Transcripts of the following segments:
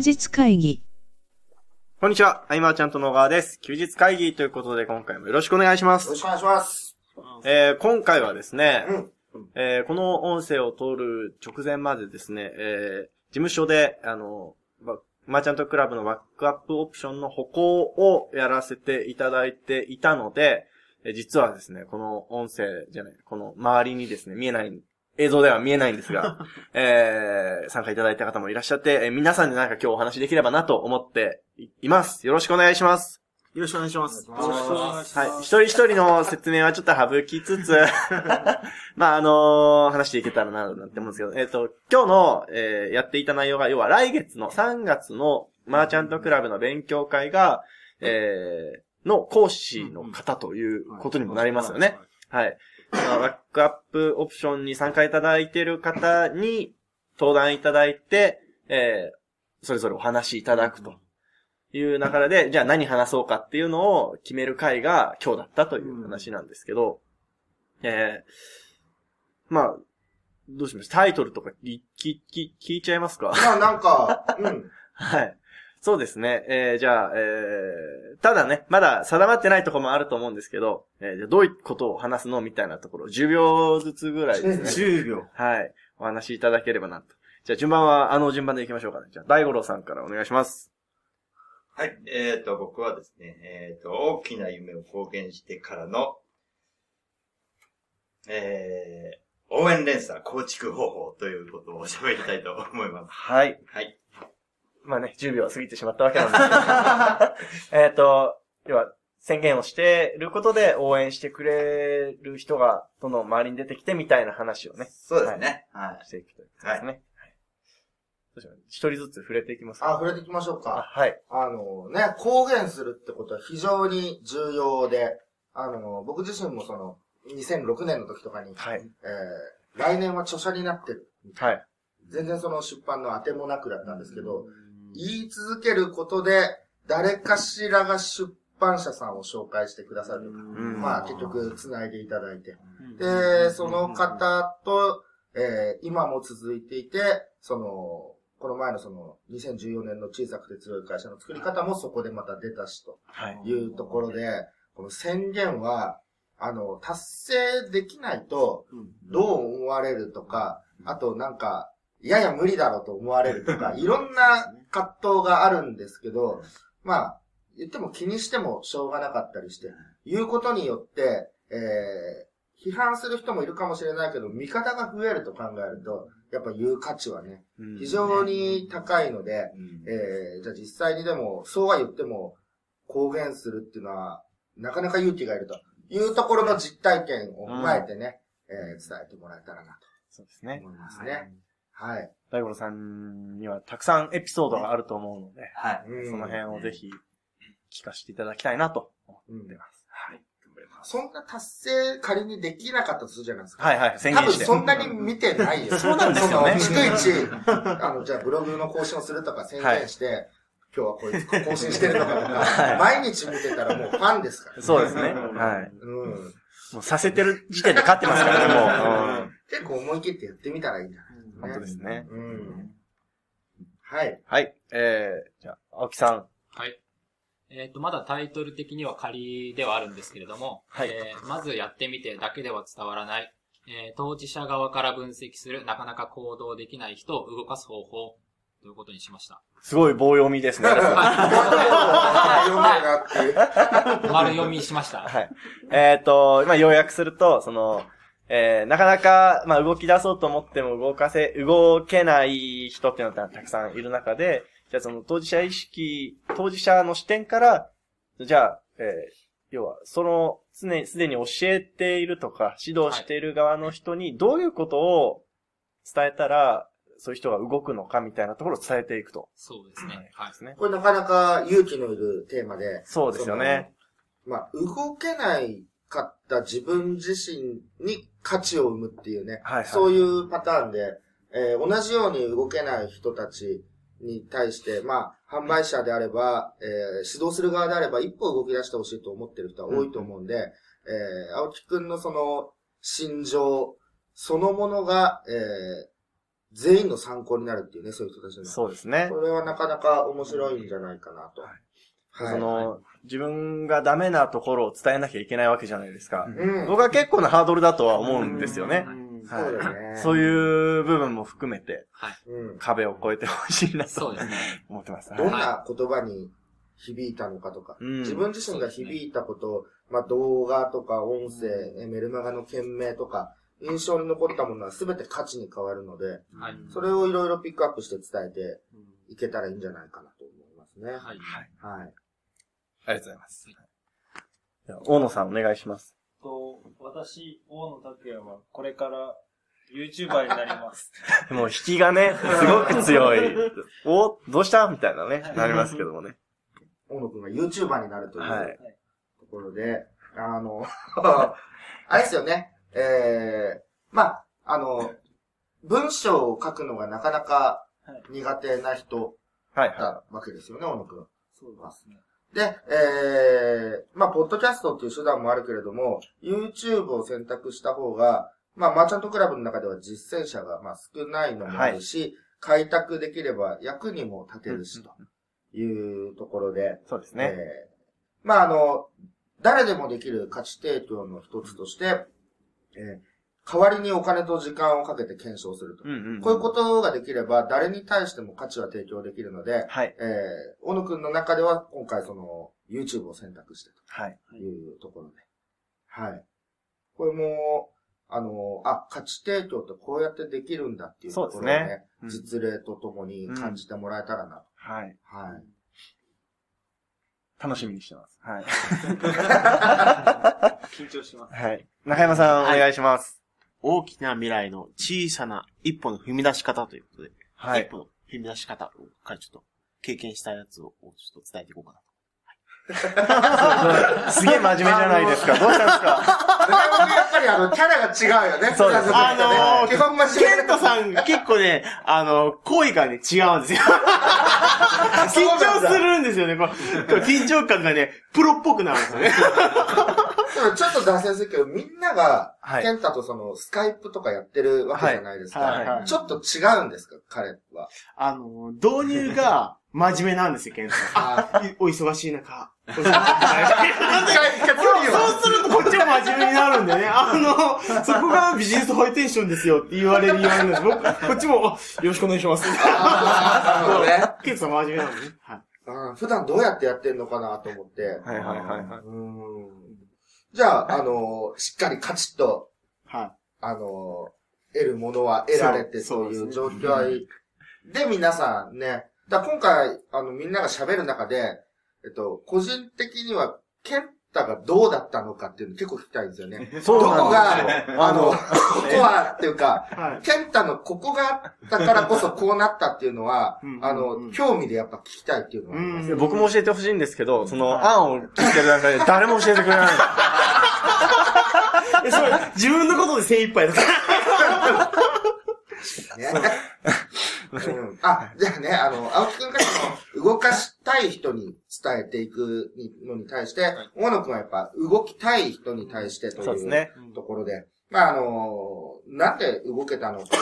日会議。こんにちは。アイマーちゃんと野川です。休日会議ということで今回もよろしくお願いします。よろしくお願いします。えー、今回はですね、うんえー、この音声を通る直前までですね、えー、事務所で、あの、バマーチャントクラブのバックアップオプションの歩行をやらせていただいていたので、えー実はですね、この音声じゃない、この周りにですね、見えない、映像では見えないんですが、えー、参加いただいた方もいらっしゃって、えー皆さんでなんか今日お話できればなと思っていいます。よろしくお願いします。よろしくお願いします。よろしくお願いしはい。一人一人の説明はちょっと省きつつ、まあ、あのー話していけたらな、なんて思うんですけど、えっ、と、今日の、えーやっていた内容が、要は来月の3月のマーチャントクラブの勉強会が、えーの講師の方ということにもなりますよね。。はい。まあバックアップオプションに参加いただいている方に登壇いただいて、えーそれぞれお話しいただくという流れで、じゃあ何話そうかっていうのを決める会が今日だったという話なんですけど、えー、まあ、どうしました？タイトルとか聞き、聞聞いちゃいますか？まあなんか、うん。はい。そうですね。えー、じゃあ、えー、ただね、まだ定まってないところもあると思うんですけど、えー、じゃあどういうことを話すのみたいなところ、10秒ずつぐらいですね。10秒。はい。お話しいただければなと。じゃあ順番はあの順番でいきましょうかね。じゃあ、大五郎さんからお願いします。はい。えっ、と、僕はですね、えっ、と、大きな夢を公言してからの、えー、応援連鎖構築方法ということを喋りたいと思います。はい。はい。まあね、10秒は過ぎてしまったわけなんですけど。えっと、要は、宣言をしてることで応援してくれる人が、どんどん周りに出てきてみたいな話をね、そうですね。はい。していくということですね。はい。どうしよう一人ずつ触れていきますかあ、触れていきましょうあ、か。はい。あのね、公言するってことは非常に重要で、あの、僕自身もその、2006年の時とかに、はい。えー、来年は著者になってる。はい。全然その出版の当てもなくだったんですけど、言い続けることで、誰かしらが出版社さんを紹介してくださるとか、ん。まあ結局繋いでいただいて、で、その方と、えー今も続いていて、その、この前のその、2014年の小さくて強い会社の作り方もそこでまた出たしと。はい。いうところで、この宣言は、あの、達成できないと、どう思われるとか、あとなんか、やや無理だろうと思われるとか、いろんな葛藤があるんですけど、まあ、言っても気にしてもしょうがなかったりして、言うことによって、えー、批判する人もいるかもしれないけど、味方が増えると考えると、やっぱ言う価値はね、非常に高いので、えー、じゃあ実際にでも、そうは言っても、公言するっていうのは、なかなか勇気がいるというところの実体験を踏まえてね、えー伝えてもらえたらなそうですねと。思いますね。はい。大五郎さんにはたくさんエピソードがあると思うので、はい。うんその辺をぜひ聞かせていただきたいなと思うんってます。はい。そんな達成仮にできなかったとするじゃないですか。はいはい、宣多分言して。そんなに見てないよ。そうなんですよねその逐一、あの、じゃあブログの更新をするとか宣言して、今日はこいつ更新してるとかとか、はい毎日見てたらもうファンですから。そうですね。はい。うん。もうさせてる時点で勝ってますからね、もう。うん結構思い切ってやってみたらいいんじゃない？本当ですね。うん。はい。はい。えー、じゃあ、青木さん。はい。えっ、と、まだタイトル的には仮ではあるんですけれども、はいえーまずやってみてだけでは伝わらない、えー当事者側から分析するなかなか行動できない人を動かす方法ということにしました。すごい棒読みですね。丸読みしました。はい。えっ、と、まあ、要約すると、その、えー、なかなか、まあ、動き出そうと思っても動かせ、動けない人っていうのはたくさんいる中で、じゃあその当事者意識、当事者の視点から、じゃあ、えー、要は、その、常に、すでに教えているとか、指導している側の人に、どういうことを伝えたら、そういう人が動くのかみたいなところを伝えていくと。そうですね。はいで。すね。これなかなか勇気のいるテーマで。そうですよね。まあ、動けないかった自分自身に価値を生むっていうね。はいはいそういうパターンで、えー同じように動けない人たちに対して、まあ、販売者であれば、えー指導する側であれば、一歩動き出してほしいと思ってる人は多いと思うんで、えー青木くんのその、心情そのものが、えー全員の参考になるっていうね、そういう人たちの。そうですねこ。れはなかなか面白いんじゃないかなと。はい。その、自分がダメなところを伝えなきゃいけないわけじゃないですか。うん。僕は結構なハードルだとは思うんですよね。うんはいそうだよね。そういう部分も含めてはい。うん。壁を越えてほしいなとそうですね。思ってます。どんな言葉に響いたのかとか、うん自分自身が響いたこと、まあ動画とか音声、えメルマガの件名とか、印象に残ったものは全て価値に変わるので、はい。それをいろいろピックアップして伝えていけたらいいんじゃないかなと思いますね。はい。はい。はい。ありがとうございます。では大野さんお願いします。と、私、大野拓也はこれから YouTuber になります。もう引きがね、すごく強い。おどうしたみたいなね、なりますけどもね。大野くんが YouTuber になるという、はい。ところで、あの、あれですよね、えー、まあ、あの、文章を書くのがなかなかはい苦手な人はいはだわけですよね、大野くん。そうですね。で、えー、まあ、ポッドキャストっていう手段もあるけれども、YouTube を選択した方が、まあ、マーチャントクラブの中では実践者が、まあ、少ないのもあるし、開拓できれば役にも立てるし、というところで、い。そうですね。えーまあ、あの、誰でもできる価値提供の一つとして、えー代わりにお金と時間をかけて検証すると。うんうん。こういうことができれば、誰に対しても価値は提供できるので、はい。えー、小野くんの中では今回その、YouTube を選択してはい。というところで。はい。これも、あの、あ、価値提供ってこうやってできるんだっていうところをね、そうですねうん実例とともに感じてもらえたらなと。はい。はい。楽しみにしてます。はい。緊張します。はい。中山さん、お願いします。大きな未来の小さな一歩の踏み出し方ということで、はい一。歩の踏み出し方からちょっと経験したやつをちょっと伝えていこうかなと。すげえ真面目じゃないですか。どうしたんですか？やっぱりあの、キャラが違うよね。そうですあのー基本真ケ面目ントさん、結構ね、あの、声がね、違うんですよ。緊張するんですよね。こう緊張感がね、プロっぽくなるんですよね。でもちょっと脱線するけど、みんなが、はいケンタとその、スカイプとかやってるわけじゃないですか。はいはいはいちょっと違うんですか？彼は。あの、導入が真面目なんですよ、ケントさん。あお忙しい中。そうするとこっちも真面目になるんでね。あの、そこがビジネスハイテンションですよって言われる言われるんです。僕、こっちも、あよろしくお願いします。あーなるほどね。ケントさん真面目なんでね。はい。普段どうやってやってんのかなと思って。はいはいはいはい。うんじゃあ、あのーしっかりカチッと、はい。あのー得るものは得られてそうという状況で皆さんね、だ今回、あの、みんなが喋る中で、えっと、個人的には、ケンタがどうだったのかっていうの結構聞きたいんですよね。そうどこなんですよ。が、あの、ここは、っていうか、はい。ケンタのここがあったからこそこうなったっていうのはうん、あの、ん興味でやっぱ聞きたいっていうのはあります。で僕も教えてほしいんですけど、その案を聞いてる中で誰も教えてくれない。えそれ、自分のことで精一杯だから。ね。うん、あ、じゃあね、あの、青木くんがその、動かしたい人に伝えていくのに対して、大野くんはやっぱ動きたい人に対してという。ところで、まああの、なんで動けたのかと。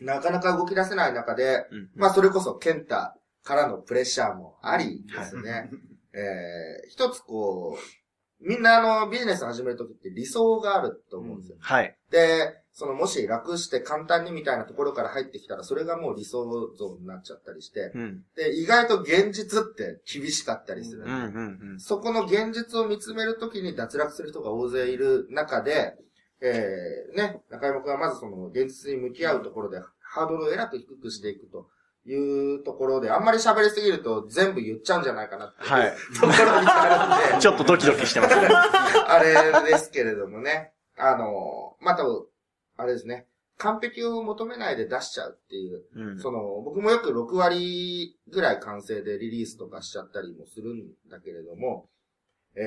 なかなか動き出せない中で、うんまあそれこそケンタからのプレッシャーもありですね。えー、一つこう、みんなあのビジネス始めるときって理想があると思うんですよ。はい。で、そのもし楽して簡単にみたいなところから入ってきたら、それがもう理想像になっちゃったりして、うん。で、意外と現実って厳しかったりする。うんうんうん。そこの現実を見つめるときに脱落する人が大勢いる中で、えー、ね、中山くんはまずその現実に向き合うところで、ハードルをえらく低くしていくというところで、あんまり喋りすぎると全部言っちゃうんじゃないかなってはい。ところにあるんで、ちょっとドキドキしてますね。あれですけれどもね。あの、また、あれですね。完璧を求めないで出しちゃうっていう。うん。その、僕もよく6割ぐらい完成でリリースとかしちゃったりもするんだけれども、えー、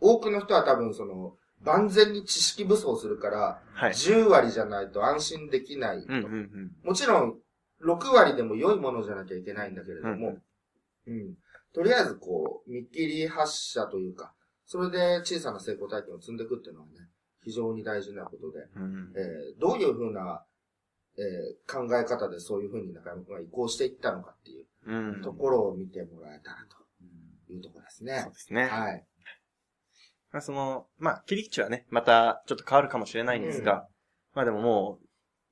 多くの人は多分その、万全に知識武装するから、はい。10割じゃないと安心できないと。うんうんうん。もちろん、6割でも良いものじゃなきゃいけないんだけれども、うん。とりあえずこう、見切り発射というか、それで小さな成功体験を積んでいくっていうのはね、非常に大事なことで、うんえーどういうふうな、えー考え方でそういうふうに中山君が移行していったのかっていううん。ところを見てもらえたらというところですそうね。ですね。はい。まあその、まあ、切り口はね、またちょっと変わるかもしれないんですが、まあでもも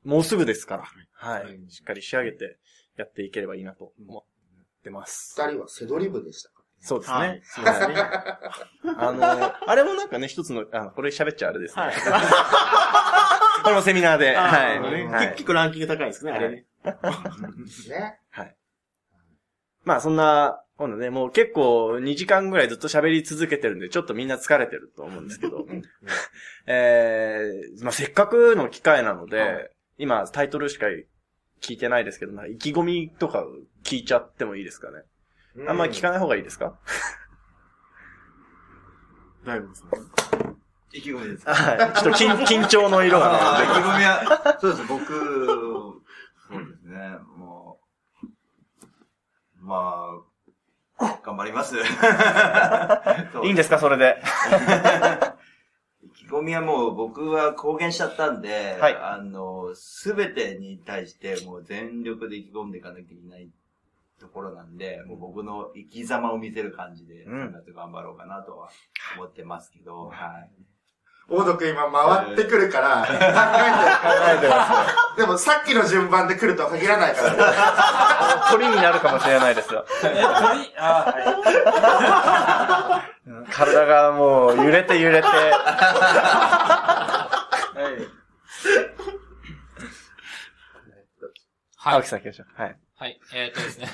う、もうすぐですから、はい。しっかり仕上げてやっていければいいなと思ってます。二人はセドリ部でしたか？そうですね。はいそうですね。あの、あれもなんかね、一つの、あの、これ喋っちゃあれですね。これもセミナーで、はい。ねはい結構ランキング高いですね、あれね。らね。まあそんな、今度ね、もう結構2時間ぐらいずっと喋り続けてるんで、ちょっとみんな疲れてると思うんですけど、えー、まあせっかくの機会なので、今タイトルしか聞いてないですけど、意気込みとか聞いちゃってもいいですかね。あんまり聞かない方がいいですか、大丈夫ですね。意気込みですか？はい。ちょっと緊 緊張の色があー意気ね。込みは、そうです、僕、そうですね、もう、まあ、頑張ります。いいんですか、それで。意気込みはもう僕は公言しちゃったんで、はいあの、すべてに対してもう全力で意気込んでいかなきゃいけないところなんで、もう僕の生き様を見せる感じで、うん3月頑張ろうかなとは思ってますけど、はい。大野くん今回ってくるから、考えてる考えてます。でもさっきの順番で来るとは限らないからね。鳥になるかもしれないですよ。え、鳥？あ体がもう揺れて揺れて。ー、はい。はい。はい青木。さん行きましょう。はい。はい。えーっとですね。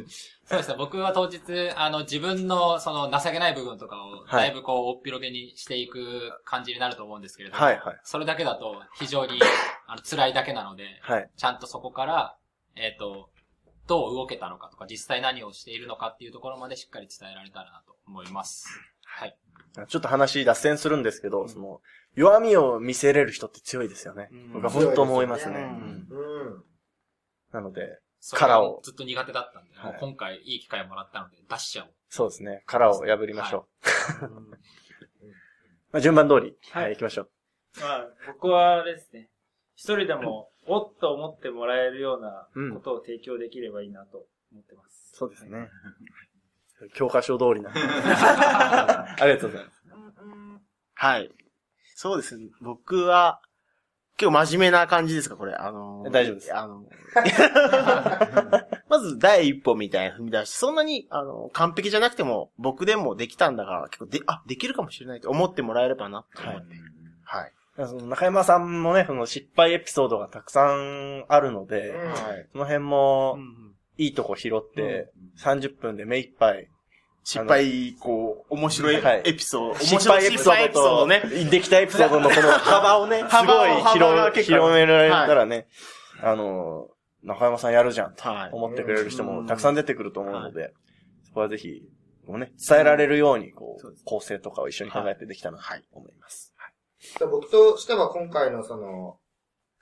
そうですね。僕は当日、あの、自分の、その、情けない部分とかを、はいだいぶこう、おっぴろげにしていく感じになると思うんですけれども、はいはい。それだけだと、非常に、あの、辛いだけなので、はい。ちゃんとそこから、えーっと、どう動けたのかとか、実際何をしているのかっていうところまでしっかり伝えられたらなと思います。はい。ちょっと話脱線するんですけど、その、弱みを見せれる人って強いですよね。うん僕は本当思いますね。強いうんうん。なので、殻をがずっと苦手だったんで、はいもう今回いい機会もらったので、出しちゃおう。そうですね。殻を破りましょう。まあ順番通り、ははいい、行きましょう。まあ、僕はですね、一人でも、おっと思ってもらえるようなことを提供できればいいなと思ってます。そうですね。教科書通りな。ありがとうございます。はい。そうですね。僕は、今日真面目な感じですか、これ。あのー大丈夫ですあの まず第一歩みたいな踏み出し、そんなに、あの、完璧じゃなくても、僕でもできたんだから、結構で、あ、できるかもしれないと思ってもらえればな、と思って。はい。その中山さんもね、その失敗エピソードがたくさんあるので、うんはい。その辺もうんいいとこ拾って、30分で目いっぱい、失敗、こう、面白いはいエピソード、面失白い敗エピソードと、ね。できたエピソードのこの幅をね、すごい広広められたらね、あの、中山さんやるじゃんとはい。思ってくれる人もたくさん出てくると思うので、そこはぜひ、こうね、伝えられるように、こう構成とかを一緒に考えてできたらと思います。で僕としては今回のその、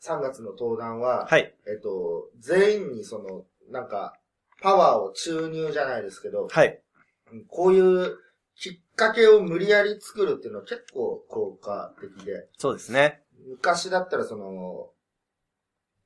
3月の登壇は、はい。えっと、全員にその、なんか、パワーを注入じゃないですけど、はい。こういうきっかけを無理やり作るっていうのは結構効果的で、そうですね。昔だったらその、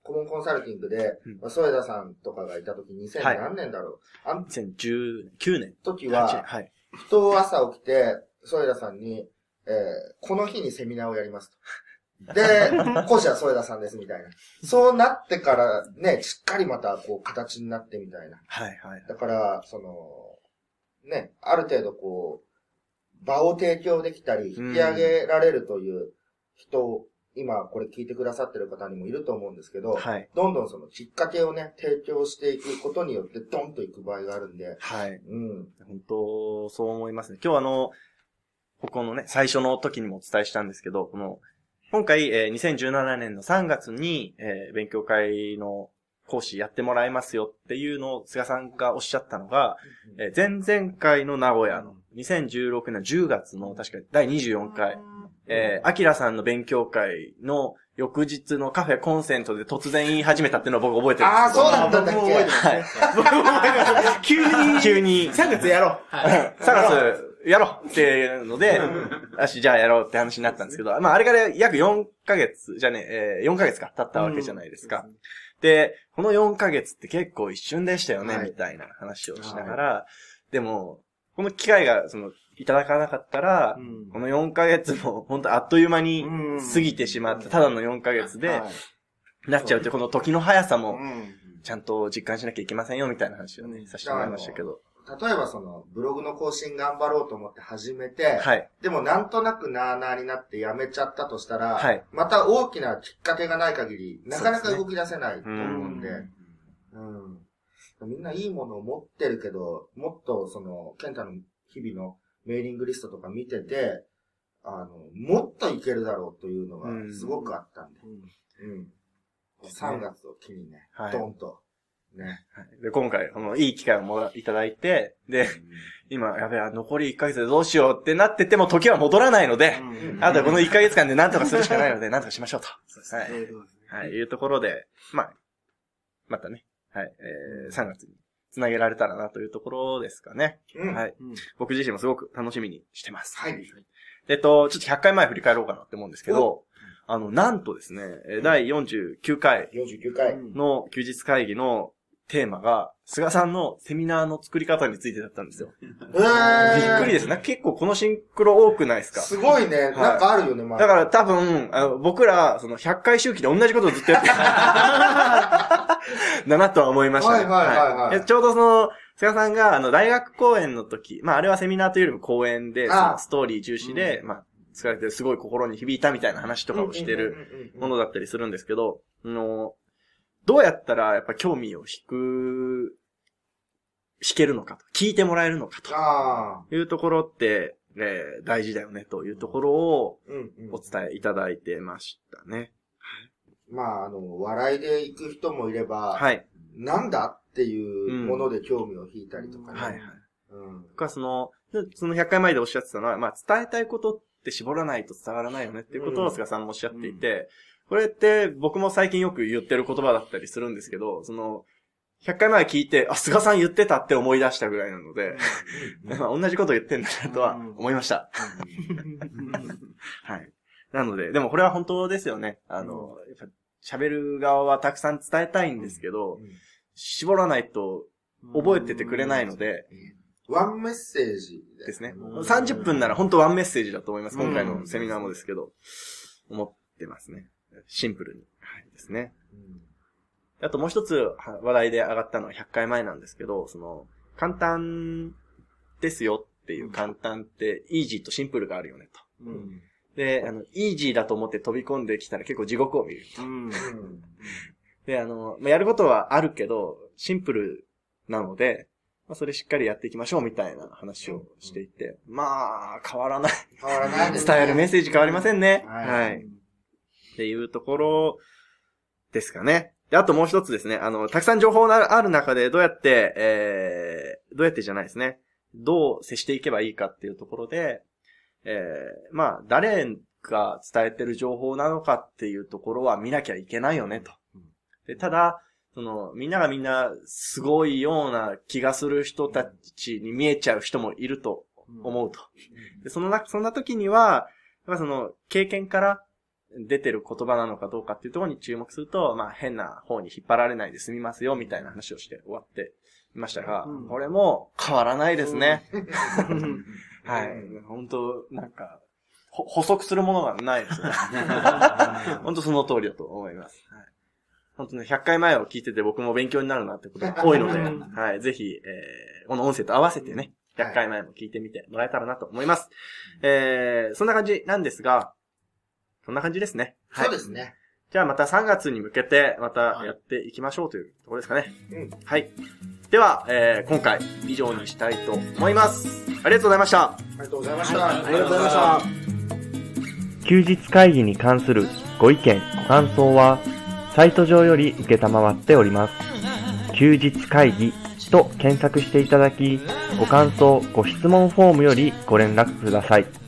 コモンコンサルティングで、うんまあ添田さんとかがいた時2000はい何年だろう、あの2019年。時は、はい。ふと朝起きて、添田さんに、えーこの日にセミナーをやりますと。で、講師は添田さんですみたいな。そうなってからね、しっかりまたこう形になってみたいな。はい、はい。だから、その、ね、ある程度こう、場を提供できたり、引き上げられるという人、今これ聞いてくださってる方にもいると思うんですけど、はい。どんどんそのきっかけをね、提供していくことによってドンといく場合があるんで、はい。うん。本当、そう思いますね。今日あの、ここのね、最初の時にもお伝えしたんですけど、この、今回、えー2017年の3月に、えー勉強会の講師やってもらいますよっていうのを菅さんがおっしゃったのが、えー前々回の名古屋の2016年10月の確か第24回、えー、アキラさんの勉強会の翌日のカフェコンセントで突然言い始めたっていうのを僕覚えてるんああ、ですけど。そうだったんだっけ？はい。僕も覚えてます急に、急に、3月やろう。はい。3月やろうっていうので、よし、じゃあやろうって話になったんですけど、まああれから約4ヶ月、じゃあね、えー4ヶ月か経ったわけじゃないですか。で、この4ヶ月って結構一瞬でしたよね、はい。みたいな話をしながら、でも、この機会が、その、いただかなかったら、この4ヶ月も本当あっという間に過ぎてしまって、ただの4ヶ月で、なっちゃうって、この時の速さも、ちゃんと実感しなきゃいけませんよ、みたいな話をね、させてもらいましたけど。例えばその、ブログの更新頑張ろうと思って始めて、はい。でもなんとなくなーなーになってやめちゃったとしたら、はい。また大きなきっかけがない限り、なかなか動き出せないと思うんで、うん。みんないいものを持ってるけど、もっとその、ケンタの日々のメーリングリストとか見てて、あの、もっといけるだろうというのがうんすごくあったんで、うん。3月を機にね、はい。ドンと、ね。で、今回、この、いい機会をもらいただいて、で、今、やべえ、残り1ヶ月でどうしようってなってても、時は戻らないので、あとはこの1ヶ月間で何とかするしかないので、何とかしましょうと。はい。はい、いうところで、まあ、またね、はい、えー、3月に繋げられたらなというところですかね。うん。はい。僕自身もすごく楽しみにしてます。はい。えっと、ちょっと100回前振り返ろうかなって思うんですけど、あの、なんとですね、えー第49回49回。の休日会議のテーマが、菅さんのセミナーの作り方についてだったんですよ。えびーっくりですね。結構このシンクロ多くないですか？すごいね。なんかあるよね、まだから多分、あの僕ら、その100回周期で同じことをずっとやってる。だなとは思いましたね。はいはいはいはいえちょうどその、菅さんが、あの、大学公演の時、まあ、あれはセミナーというよりも講演で、そああのストーリー重視で、まあ、疲れてすごい心に響いたみたいな話とかをしてるものだったりするんですけど、あの、どうやったらやっぱ興味を引く、引けるのかと、聞いてもらえるのか。というところって、えー大事だよねというところをうんうんお伝えいただいてましたね。まあ、あの、笑いで行く人もいれば、はい。なんだっていうもので興味を引いたりとかね。はいはい。うん。僕はその、その100回前でおっしゃってたのは、まあ伝えたいことって絞らないと伝わらないよねっていうことうんを菅さんもおっしゃっていて、これって僕も最近よく言ってる言葉だったりするんですけど、その、100回前聞いて、あ、菅さん言ってたって思い出したぐらいなので、まあ同じこと言ってんだなとは思いました。はい。なので、でもこれは本当ですよね。あの、やっぱ喋る側はたくさん伝えたいんですけど、うん絞らないと覚えててくれないので、ワンメッセージですね。うん30分なら本当ワンメッセージだと思います。今回のセミナーもですけど、思ってますね。シンプルに。はいですね。あともう一つは話題で上がったのは100回前なんですけど、その、簡単ですよっていう簡単って、イージーとシンプルがあるよねと。うん。で、あの、イージーだと思って飛び込んできたら結構地獄を見ると。うん。で、あの、まあ、やることはあるけど、シンプルなので、まあ、それしっかりやっていきましょうみたいな話をしていて、まあ、変わらない。変わらないね。伝えるメッセージ変わりませんね。はいはい。っていうところですかね。で、あともう一つですね。あの、たくさん情報がある中でどうやって、えー、どうやってじゃないですね。どう接していけばいいかっていうところで、えー、まあ、誰が伝えてる情報なのかっていうところは見なきゃいけないよねと。で、ただ、その、みんながみんなすごいような気がする人たちに見えちゃう人もいると思うと。で、そのな、そんな時には、やっぱその、経験から出てる言葉なのかどうかっていうところに注目すると、まあ変な方に引っ張られないで済みますよ、みたいな話をして終わっていましたが、これも変わらないですね。はい。本当なんか、ほ補足するものがないですね。本当その通りだと思います。はい本当ね、100回前を聞いてて僕も勉強になるなってことが多いので、はい、ぜひ、えー、この音声と合わせてね、100回前も聞いてみてもらえたらなと思います。えー、そんな感じなんですが、そんな感じですね。はい。そうですね。じゃあまた3月に向けて、またやっていきましょうというところですかね。うんはい。では、えー、今回、以上にしたいと思います。ありがとうございました。ありがとうございました。ありがとうございました。休日会議に関するご意見、ご感想は、サイト上より受けたまわっております。休日会議と検索していただき、ご感想、ご質問フォームよりご連絡ください。